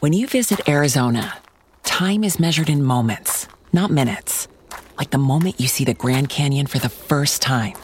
When you visit Arizona, time is measured in moments, not minutes. Like the moment you see the Grand Canyon for the first time.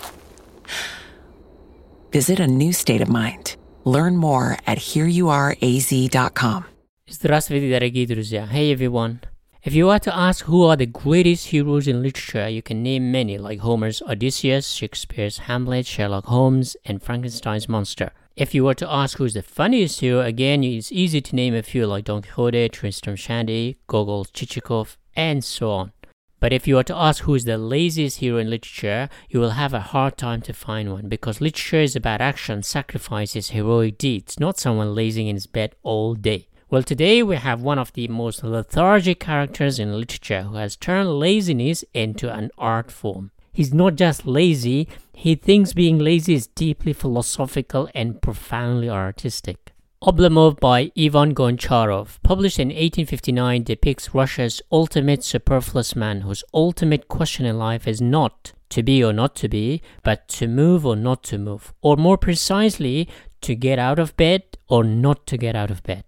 Visit a new state of mind. Learn more at hereyouareaz.com. Здравствуйте, дорогие друзья. Hey everyone. If you were to ask who are the greatest heroes in literature, you can name many like Homer's Odysseus, Shakespeare's Hamlet, Sherlock Holmes, and Frankenstein's monster. If you were to ask who's the funniest hero, again, it's easy to name a few like Don Quixote, Tristram Shandy, Gogol, Chichikov, and so on. But if you were to ask who is the laziest hero in literature, you will have a hard time to find one because literature is about action, sacrifices, heroic deeds, not someone lazing in his bed all day. Well, today we have one of the most lethargic characters in literature who has turned laziness into an art form. He's not just lazy, he thinks being lazy is deeply philosophical and profoundly artistic. Oblomov by Ivan Goncharov, published in 1859, depicts Russia's ultimate superfluous man whose ultimate question in life is not to be or not to be, but to move or not to move, or more precisely, to get out of bed or not to get out of bed.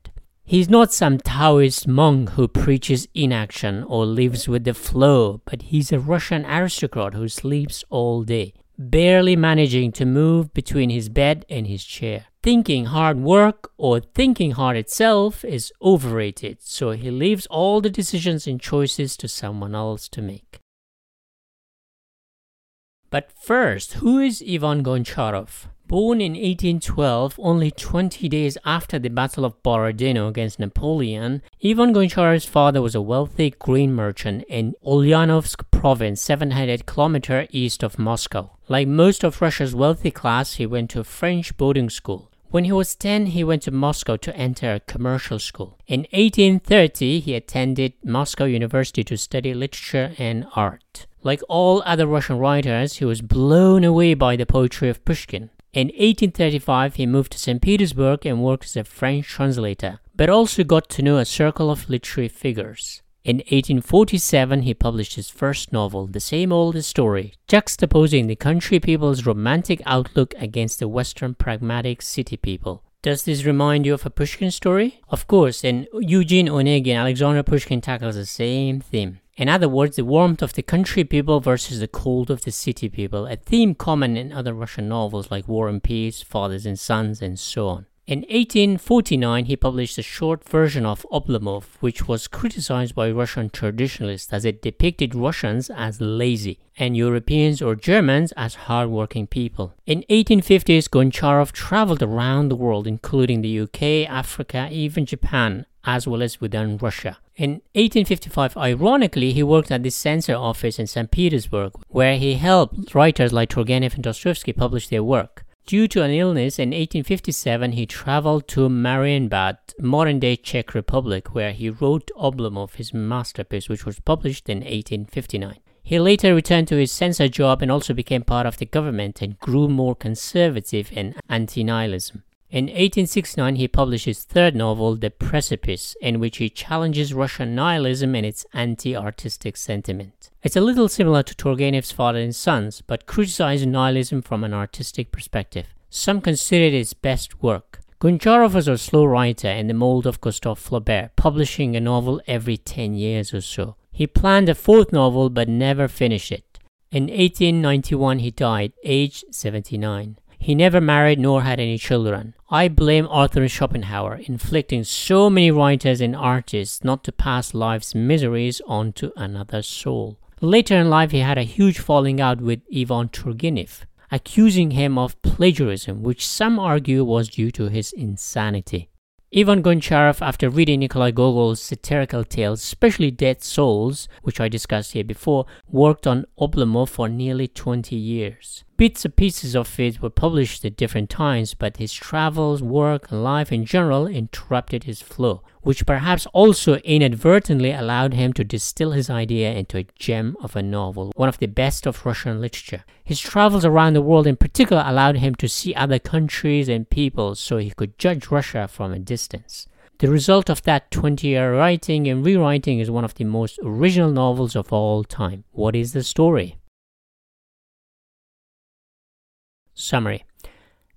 He's not some Taoist monk who preaches inaction or lives with the flow, but he's a Russian aristocrat who sleeps all day, barely managing to move between his bed and his chair. Thinking hard work or thinking hard itself is overrated, so he leaves all the decisions and choices to someone else to make. But first, who is Ivan Goncharov? Born in 1812, only 20 days after the Battle of Borodino against Napoleon, Ivan Goncharov's father was a wealthy grain merchant in Ulyanovsk province, 700 kilometers east of Moscow. Like most of Russia's wealthy class, he went to a French boarding school. When he was 10, he went to Moscow to enter a commercial school. In 1830, he attended Moscow University to study literature and art. Like all other Russian writers, he was blown away by the poetry of Pushkin. In 1835, he moved to St. Petersburg and worked as a French translator, but also got to know a circle of literary figures. In 1847, he published his first novel, The Same Old Story, juxtaposing the country people's romantic outlook against the Western pragmatic city people. Does this remind you of a Pushkin story? Of course, and Eugene Onegin, Alexander Pushkin tackles the same theme. In other words, the warmth of the country people versus the cold of the city people, a theme common in other Russian novels like War and Peace, Fathers and Sons, and so on. In 1849, he published a short version of Oblomov, which was criticized by Russian traditionalists as it depicted Russians as lazy and Europeans or Germans as hardworking people. In 1850s, Goncharov traveled around the world, including the UK, Africa, even Japan, as well as within Russia. In 1855, ironically, he worked at the censor office in St. Petersburg, where he helped writers like Turgenev and Dostoevsky publish their work. Due to an illness in 1857, he traveled to Marienbad, modern day Czech Republic, where he wrote Oblomov, his masterpiece, which was published in 1859. He later returned to his censor job and also became part of the government and grew more conservative and anti nihilism. In 1869, he published his third novel, The Precipice, in which he challenges Russian nihilism and its anti artistic sentiment. It's a little similar to Turgenev's Father and Sons, but criticizes nihilism from an artistic perspective. Some consider it his best work. Goncharov was a slow writer in the mold of Gustave Flaubert, publishing a novel every 10 years or so. He planned a fourth novel but never finished it. In 1891, he died, aged 79. He never married nor had any children. I blame Arthur Schopenhauer, inflicting so many writers and artists not to pass life's miseries on to another soul. Later in life, he had a huge falling out with Ivan Turgenev, accusing him of plagiarism, which some argue was due to his insanity. Ivan Goncharov, after reading Nikolai Gogol's satirical tales, especially Dead Souls, which I discussed here before, worked on Oblomov for nearly 20 years. Bits and pieces of it were published at different times, but his travels, work, and life in general interrupted his flow, which perhaps also inadvertently allowed him to distill his idea into a gem of a novel, one of the best of Russian literature. His travels around the world in particular allowed him to see other countries and people so he could judge Russia from a distance. The result of that 20 year writing and rewriting is one of the most original novels of all time. What is the story? Summary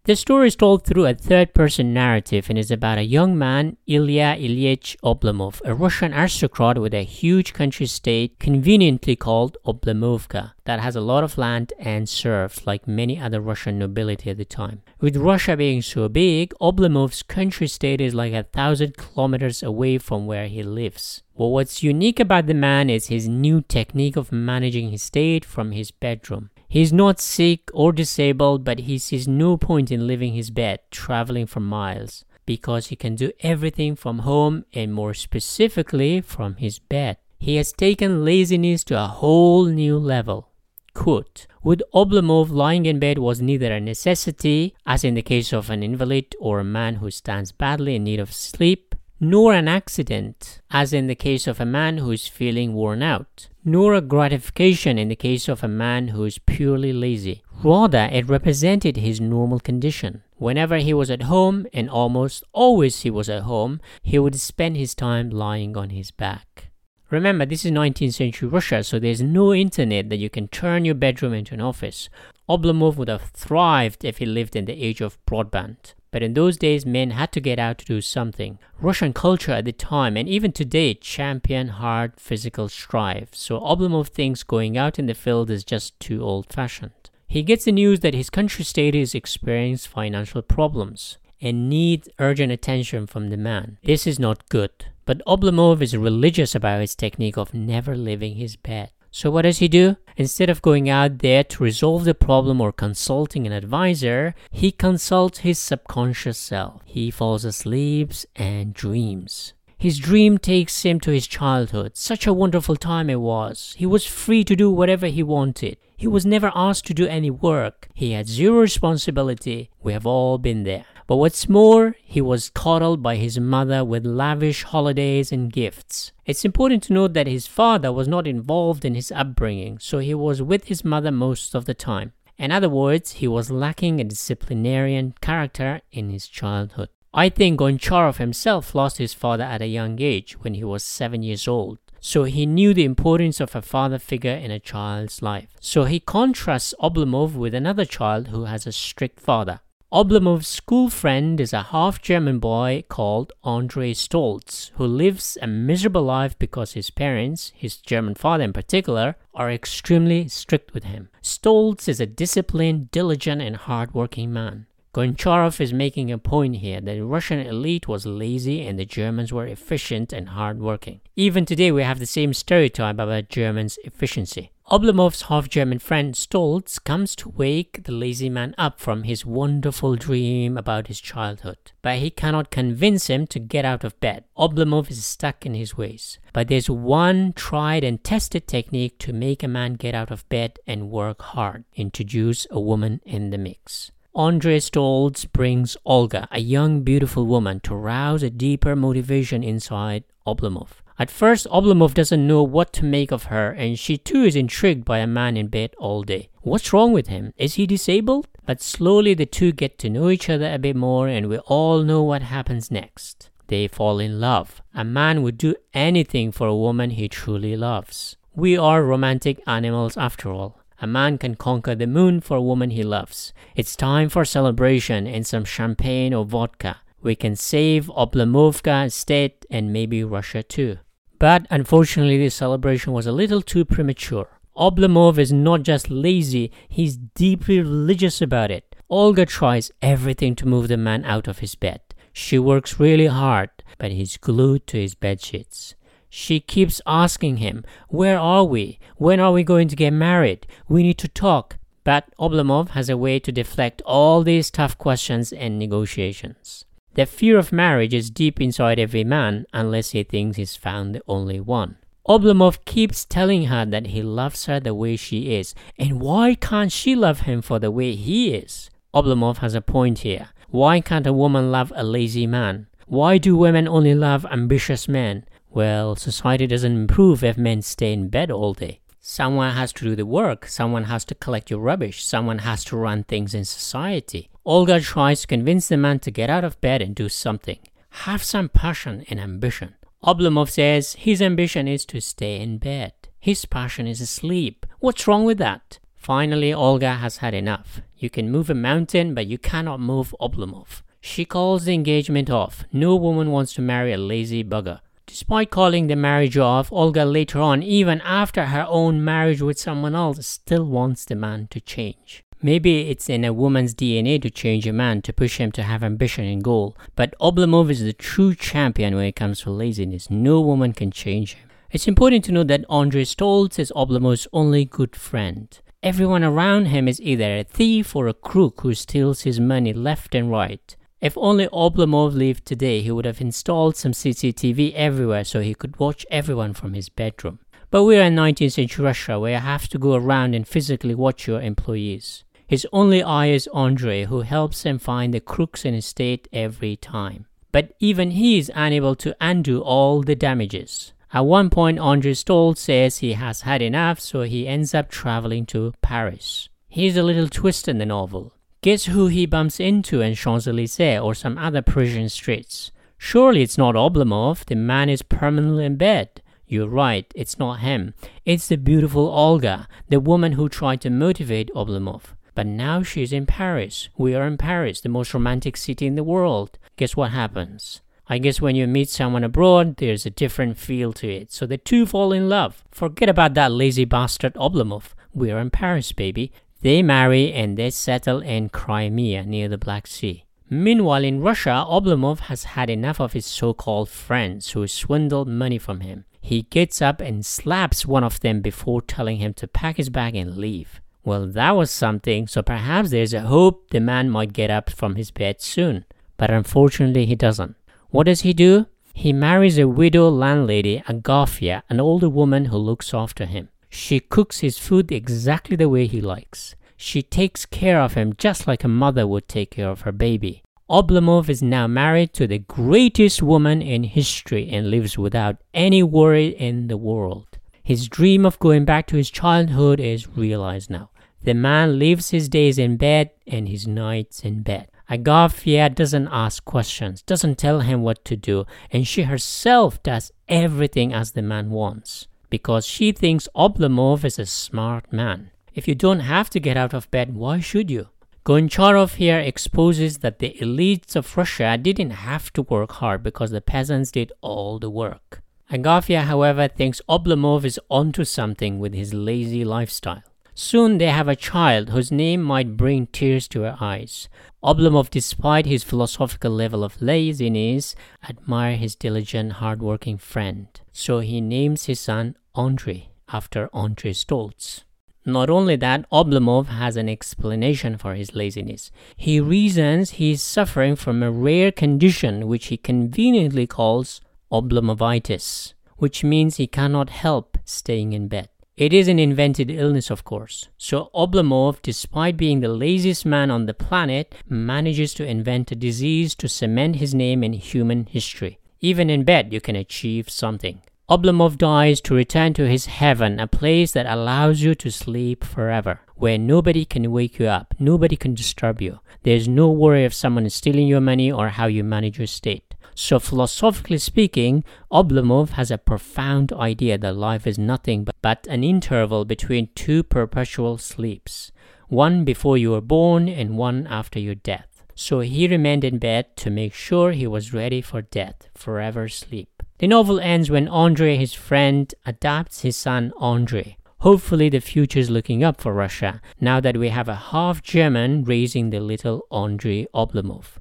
The story is told through a third person narrative and is about a young man, Ilya Ilyich Oblomov, a Russian aristocrat with a huge country state conveniently called Oblomovka that has a lot of land and serfs like many other Russian nobility at the time. With Russia being so big, Oblomov's country state is like a thousand kilometers away from where he lives. Well, what's unique about the man is his new technique of managing his state from his bedroom. He's not sick or disabled, but he sees no point in leaving his bed, traveling for miles, because he can do everything from home and more specifically from his bed. He has taken laziness to a whole new level. Quote, with Oblomov, lying in bed was neither a necessity, as in the case of an invalid or a man who stands badly in need of sleep, nor an accident, as in the case of a man who is feeling worn out, nor a gratification in the case of a man who is purely lazy. Rather, it represented his normal condition. Whenever he was at home, and almost always he was at home, he would spend his time lying on his back. Remember, this is 19th century Russia, so there's no internet that you can turn your bedroom into an office. Oblomov would have thrived if he lived in the age of broadband. But in those days, men had to get out to do something. Russian culture at the time, and even today, champion hard physical strive. So Oblomov thinks going out in the field is just too old fashioned. He gets the news that his country state is experiencing financial problems and needs urgent attention from the man. This is not good. But Oblomov is religious about his technique of never leaving his bed. So what does he do? Instead of going out there to resolve the problem or consulting an advisor, he consults his subconscious self. He falls asleep and dreams. His dream takes him to his childhood. Such a wonderful time it was. He was free to do whatever he wanted. He was never asked to do any work. He had zero responsibility. We have all been there. But what's more, he was coddled by his mother with lavish holidays and gifts. It's important to note that his father was not involved in his upbringing, so he was with his mother most of the time. In other words, he was lacking a disciplinarian character in his childhood. I think Goncharov himself lost his father at a young age when he was seven years old. So he knew the importance of a father figure in a child's life. So he contrasts Oblomov with another child who has a strict father. Oblomov's school friend is a half German boy called Andrei Stoltz, who lives a miserable life because his parents, his German father in particular, are extremely strict with him. Stoltz is a disciplined, diligent, and hardworking man. Goncharov is making a point here that the Russian elite was lazy and the Germans were efficient and hardworking. Even today, we have the same stereotype about Germans' efficiency. Oblomov's half German friend Stoltz comes to wake the lazy man up from his wonderful dream about his childhood, but he cannot convince him to get out of bed. Oblomov is stuck in his ways. But there's one tried and tested technique to make a man get out of bed and work hard introduce a woman in the mix. Andrei Stoltz brings Olga, a young, beautiful woman, to rouse a deeper motivation inside Oblomov. At first, Oblomov doesn't know what to make of her, and she too is intrigued by a man in bed all day. What's wrong with him? Is he disabled? But slowly the two get to know each other a bit more, and we all know what happens next. They fall in love. A man would do anything for a woman he truly loves. We are romantic animals after all. A man can conquer the moon for a woman he loves. It's time for celebration and some champagne or vodka. We can save Oblomovka state and maybe Russia too. But unfortunately, this celebration was a little too premature. Oblomov is not just lazy, he's deeply religious about it. Olga tries everything to move the man out of his bed. She works really hard, but he's glued to his bed sheets. She keeps asking him, Where are we? When are we going to get married? We need to talk. But Oblomov has a way to deflect all these tough questions and negotiations. The fear of marriage is deep inside every man unless he thinks he's found the only one. Oblomov keeps telling her that he loves her the way she is, and why can't she love him for the way he is? Oblomov has a point here. Why can't a woman love a lazy man? Why do women only love ambitious men? Well, society doesn't improve if men stay in bed all day. Someone has to do the work, someone has to collect your rubbish, someone has to run things in society. Olga tries to convince the man to get out of bed and do something. Have some passion and ambition. Oblomov says his ambition is to stay in bed. His passion is sleep. What's wrong with that? Finally, Olga has had enough. You can move a mountain, but you cannot move Oblomov. She calls the engagement off. No woman wants to marry a lazy bugger. Despite calling the marriage off, Olga later on, even after her own marriage with someone else, still wants the man to change. Maybe it's in a woman's DNA to change a man, to push him to have ambition and goal, but Oblomov is the true champion when it comes to laziness. No woman can change him. It's important to note that Andrei Stoltz is Oblomov's only good friend. Everyone around him is either a thief or a crook who steals his money left and right. If only Oblomov lived today, he would have installed some CCTV everywhere so he could watch everyone from his bedroom. But we are in 19th century Russia where you have to go around and physically watch your employees. His only eye is Andre, who helps him find the crooks in his state every time. But even he is unable to undo all the damages. At one point, Andre Stoltz says he has had enough, so he ends up traveling to Paris. Here's a little twist in the novel. Guess who he bumps into in Champs Elysees or some other Parisian streets? Surely it's not Oblomov, the man is permanently in bed. You're right, it's not him. It's the beautiful Olga, the woman who tried to motivate Oblomov. But now she's in Paris. We are in Paris, the most romantic city in the world. Guess what happens? I guess when you meet someone abroad, there's a different feel to it. So the two fall in love. Forget about that lazy bastard Oblomov. We're in Paris, baby. They marry and they settle in Crimea near the Black Sea. Meanwhile, in Russia, Oblomov has had enough of his so called friends who swindled money from him. He gets up and slaps one of them before telling him to pack his bag and leave. Well, that was something, so perhaps there's a hope the man might get up from his bed soon. But unfortunately, he doesn't. What does he do? He marries a widow landlady, Agafia, an older woman who looks after him. She cooks his food exactly the way he likes. She takes care of him just like a mother would take care of her baby. Oblomov is now married to the greatest woman in history and lives without any worry in the world. His dream of going back to his childhood is realized now. The man lives his days in bed and his nights in bed. Agafia doesn't ask questions, doesn't tell him what to do, and she herself does everything as the man wants because she thinks Oblomov is a smart man. If you don't have to get out of bed, why should you? Goncharov here exposes that the elites of Russia didn't have to work hard because the peasants did all the work. Agafia, however, thinks Oblomov is onto something with his lazy lifestyle. Soon they have a child whose name might bring tears to her eyes. Oblomov, despite his philosophical level of laziness, admires his diligent, hard-working friend. So he names his son Andrei after Andrei Stoltz. Not only that, Oblomov has an explanation for his laziness. He reasons he is suffering from a rare condition which he conveniently calls oblomovitis, which means he cannot help staying in bed. It is an invented illness, of course. So Oblomov, despite being the laziest man on the planet, manages to invent a disease to cement his name in human history. Even in bed, you can achieve something. Oblomov dies to return to his heaven, a place that allows you to sleep forever, where nobody can wake you up, nobody can disturb you. There's no worry if someone stealing your money or how you manage your state. So, philosophically speaking, Oblomov has a profound idea that life is nothing but an interval between two perpetual sleeps one before you were born and one after your death. So, he remained in bed to make sure he was ready for death, forever sleep. The novel ends when Andre, his friend, adopts his son Andre. Hopefully, the future is looking up for Russia now that we have a half German raising the little Andrei Oblomov.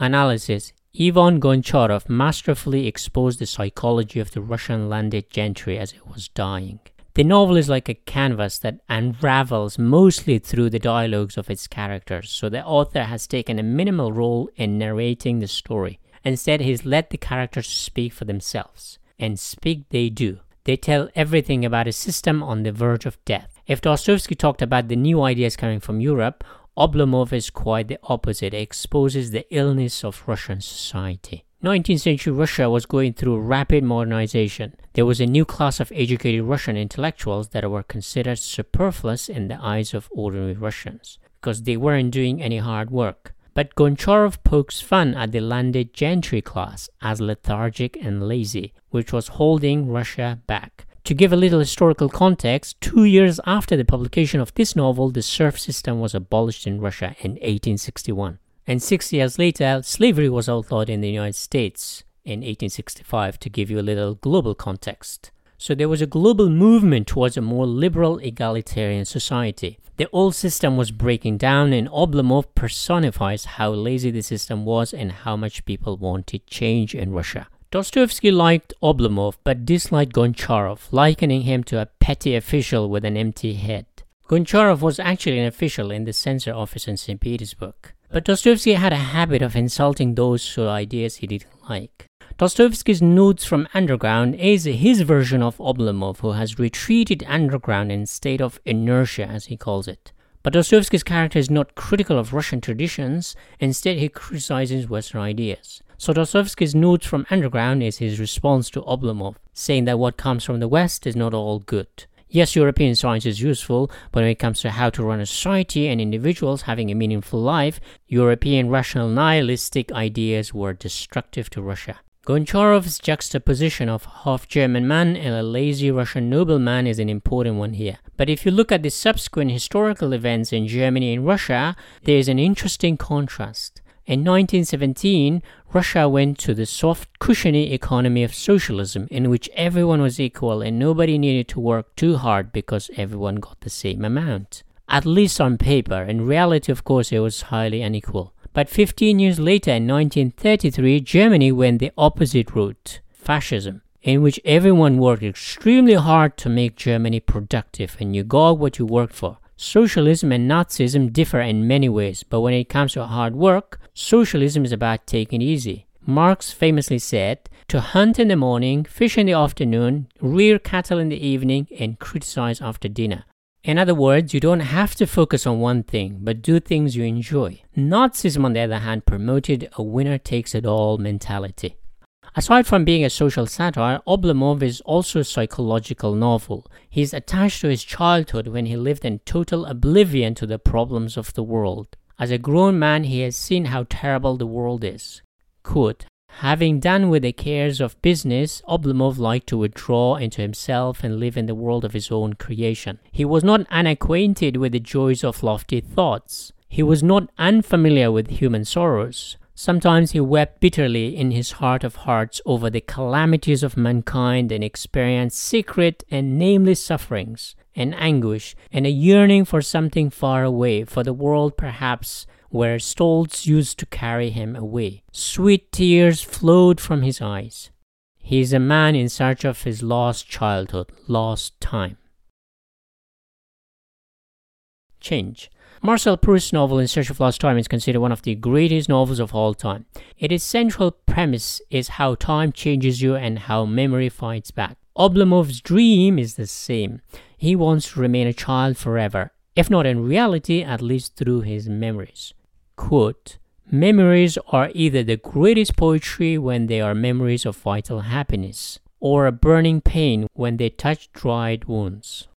Analysis Ivan Goncharov masterfully exposed the psychology of the Russian landed gentry as it was dying. The novel is like a canvas that unravels mostly through the dialogues of its characters, so the author has taken a minimal role in narrating the story. Instead, he's let the characters speak for themselves. And speak they do. They tell everything about a system on the verge of death. If Dostoevsky talked about the new ideas coming from Europe, Oblomov is quite the opposite. It exposes the illness of Russian society. 19th century Russia was going through rapid modernization. There was a new class of educated Russian intellectuals that were considered superfluous in the eyes of ordinary Russians because they weren't doing any hard work. But Goncharov pokes fun at the landed gentry class as lethargic and lazy, which was holding Russia back. To give a little historical context, two years after the publication of this novel, the serf system was abolished in Russia in 1861. And six years later, slavery was outlawed in the United States in 1865, to give you a little global context. So there was a global movement towards a more liberal, egalitarian society. The old system was breaking down, and Oblomov personifies how lazy the system was and how much people wanted change in Russia. Dostoevsky liked Oblomov but disliked Goncharov, likening him to a petty official with an empty head. Goncharov was actually an official in the censor office in St. Petersburg. But Dostoevsky had a habit of insulting those whose ideas he didn't like. Dostoevsky's Notes from Underground is his version of Oblomov, who has retreated underground in state of inertia, as he calls it. But Dostoevsky's character is not critical of Russian traditions, instead, he criticizes Western ideas. So Dostoevsky's Notes from Underground is his response to Oblomov, saying that what comes from the West is not all good. Yes, European science is useful, but when it comes to how to run a society and individuals having a meaningful life, European rational nihilistic ideas were destructive to Russia. Goncharov's juxtaposition of half German man and a lazy Russian nobleman is an important one here. But if you look at the subsequent historical events in Germany and Russia, there is an interesting contrast. In 1917, Russia went to the soft, cushiony economy of socialism in which everyone was equal and nobody needed to work too hard because everyone got the same amount. At least on paper. In reality, of course, it was highly unequal. But 15 years later, in 1933, Germany went the opposite route fascism, in which everyone worked extremely hard to make Germany productive and you got what you worked for. Socialism and Nazism differ in many ways, but when it comes to hard work, socialism is about taking it easy. Marx famously said, to hunt in the morning, fish in the afternoon, rear cattle in the evening, and criticize after dinner. In other words, you don't have to focus on one thing, but do things you enjoy. Nazism, on the other hand, promoted a winner takes it all mentality. Aside from being a social satire, Oblomov is also a psychological novel. He is attached to his childhood when he lived in total oblivion to the problems of the world. As a grown man, he has seen how terrible the world is. Quote, Having done with the cares of business, Oblomov liked to withdraw into himself and live in the world of his own creation. He was not unacquainted with the joys of lofty thoughts. He was not unfamiliar with human sorrows. Sometimes he wept bitterly in his heart of hearts over the calamities of mankind and experienced secret and nameless sufferings and anguish and a yearning for something far away, for the world perhaps where Stolz used to carry him away. Sweet tears flowed from his eyes. He is a man in search of his lost childhood, lost time. Change. Marcel Proust's novel In Search of Lost Time is considered one of the greatest novels of all time. Its central premise is how time changes you and how memory fights back. Oblomov's dream is the same. He wants to remain a child forever, if not in reality, at least through his memories. Quote, Memories are either the greatest poetry when they are memories of vital happiness, or a burning pain when they touch dried wounds.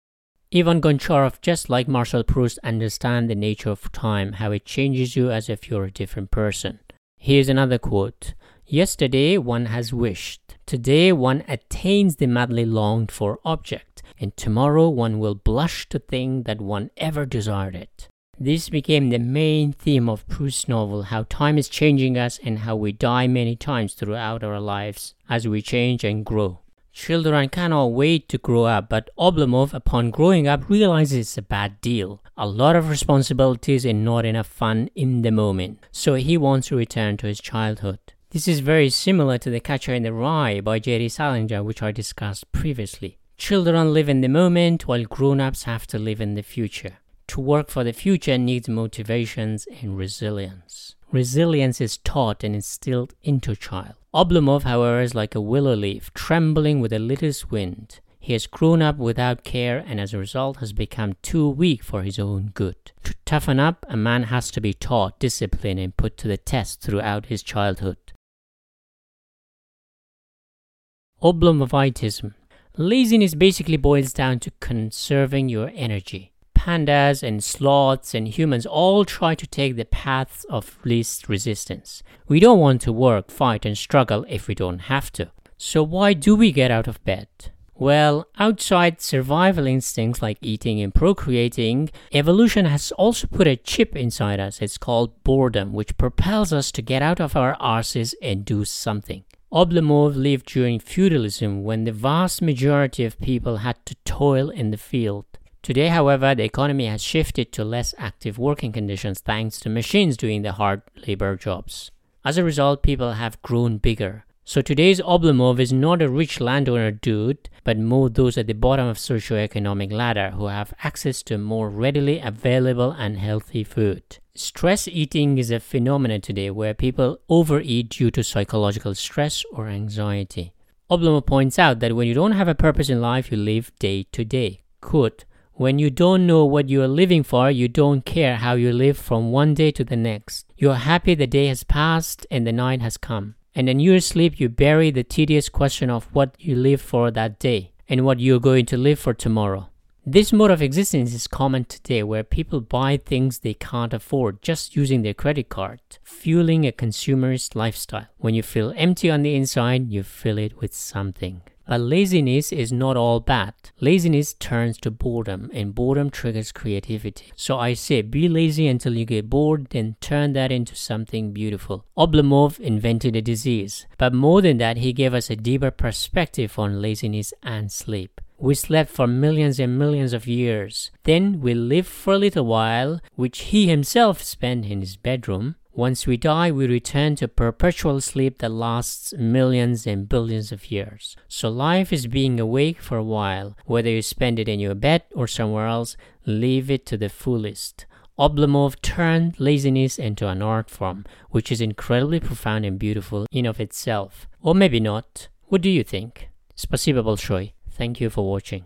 Ivan Goncharov, just like Marcel Proust, understand the nature of time, how it changes you as if you're a different person. Here's another quote. Yesterday one has wished. Today one attains the madly longed for object. And tomorrow one will blush to think that one ever desired it. This became the main theme of Proust's novel how time is changing us and how we die many times throughout our lives as we change and grow. Children cannot wait to grow up, but Oblomov, upon growing up, realizes it's a bad deal. A lot of responsibilities and not enough fun in the moment. So he wants to return to his childhood. This is very similar to The Catcher in the Rye by J.D. Salinger, which I discussed previously. Children live in the moment while grown ups have to live in the future. To work for the future needs motivations and resilience. Resilience is taught and instilled into child. Oblomov, however, is like a willow leaf, trembling with the littlest wind. He has grown up without care and as a result has become too weak for his own good. To toughen up, a man has to be taught discipline and put to the test throughout his childhood. Oblomovitism. Laziness basically boils down to conserving your energy. Pandas and sloths and humans all try to take the paths of least resistance. We don't want to work, fight, and struggle if we don't have to. So, why do we get out of bed? Well, outside survival instincts like eating and procreating, evolution has also put a chip inside us. It's called boredom, which propels us to get out of our arses and do something. Oblomov lived during feudalism when the vast majority of people had to toil in the field. Today, however, the economy has shifted to less active working conditions thanks to machines doing the hard labor jobs. As a result, people have grown bigger. So today's Oblomov is not a rich landowner dude, but more those at the bottom of socioeconomic ladder who have access to more readily available and healthy food. Stress eating is a phenomenon today where people overeat due to psychological stress or anxiety. Oblomov points out that when you don't have a purpose in life, you live day to day. Quote, when you don't know what you are living for, you don't care how you live from one day to the next. You are happy the day has passed and the night has come and in your sleep you bury the tedious question of what you live for that day and what you're going to live for tomorrow. This mode of existence is common today where people buy things they can't afford just using their credit card, fueling a consumerist lifestyle. When you feel empty on the inside, you fill it with something. But laziness is not all bad. Laziness turns to boredom, and boredom triggers creativity. So I say be lazy until you get bored, then turn that into something beautiful. Oblomov invented a disease, but more than that, he gave us a deeper perspective on laziness and sleep. We slept for millions and millions of years. Then we lived for a little while, which he himself spent in his bedroom. Once we die, we return to perpetual sleep that lasts millions and billions of years. So life is being awake for a while. Whether you spend it in your bed or somewhere else, live it to the fullest. Oblomov turned laziness into an art form, which is incredibly profound and beautiful in of itself. Or maybe not. What do you think? Spasibo большое. Thank you for watching.